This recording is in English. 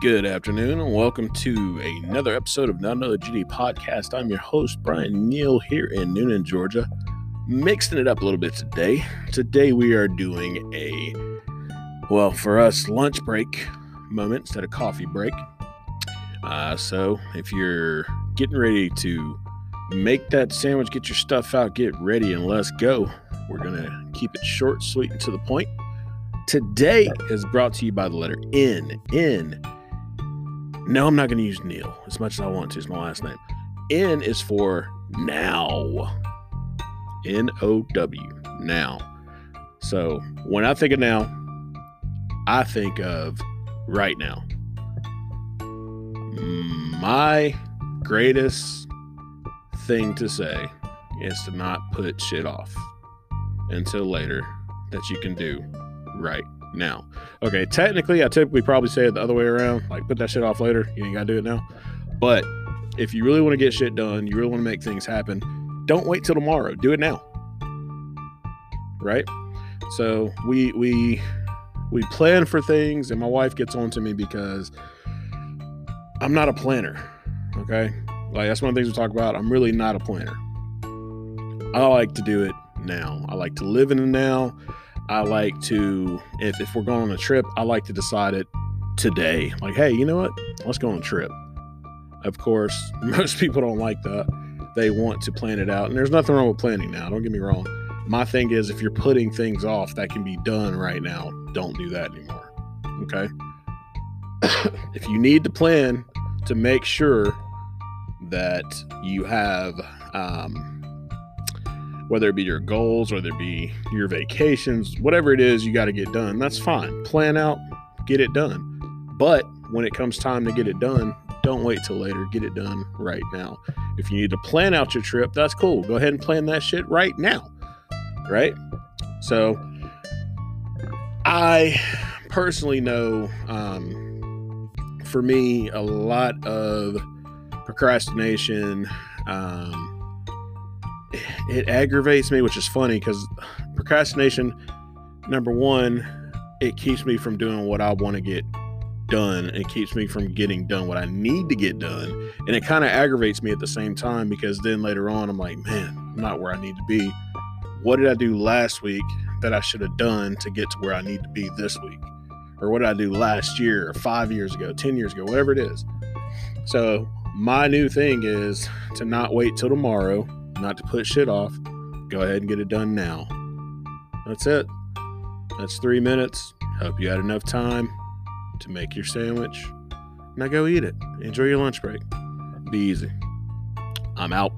Good afternoon, and welcome to another episode of Not Another GD Podcast. I'm your host, Brian Neal, here in Newnan, Georgia. Mixing it up a little bit today. Today we are doing a, well, for us, lunch break moment instead of coffee break. Uh, so if you're getting ready to make that sandwich, get your stuff out, get ready, and let's go. We're going to keep it short, sweet, and to the point. Today is brought to you by the letter N. N no, I'm not going to use Neil as much as I want to. It's my last name. N is for now. N O W. Now. So when I think of now, I think of right now. My greatest thing to say is to not put shit off until later that you can do right now. Okay, technically, I typically probably say it the other way around. Like, put that shit off later. You ain't got to do it now. But if you really want to get shit done, you really want to make things happen, don't wait till tomorrow. Do it now. Right? So we we we plan for things, and my wife gets on to me because I'm not a planner. Okay, like that's one of the things we talk about. I'm really not a planner. I like to do it now. I like to live in the now. I like to, if, if we're going on a trip, I like to decide it today. Like, hey, you know what? Let's go on a trip. Of course, most people don't like that. They want to plan it out. And there's nothing wrong with planning now. Don't get me wrong. My thing is, if you're putting things off that can be done right now, don't do that anymore. Okay. if you need to plan to make sure that you have, um, whether it be your goals, whether it be your vacations, whatever it is you got to get done, that's fine. Plan out, get it done. But when it comes time to get it done, don't wait till later. Get it done right now. If you need to plan out your trip, that's cool. Go ahead and plan that shit right now. Right? So, I personally know um, for me, a lot of procrastination. Um, it aggravates me, which is funny because procrastination, number one, it keeps me from doing what I want to get done. It keeps me from getting done what I need to get done. And it kind of aggravates me at the same time because then later on, I'm like, man, I'm not where I need to be. What did I do last week that I should have done to get to where I need to be this week? Or what did I do last year, or five years ago, 10 years ago, whatever it is? So, my new thing is to not wait till tomorrow not to put shit off. Go ahead and get it done now. That's it. That's three minutes. Hope you had enough time to make your sandwich. Now go eat it. Enjoy your lunch break. Be easy. I'm out.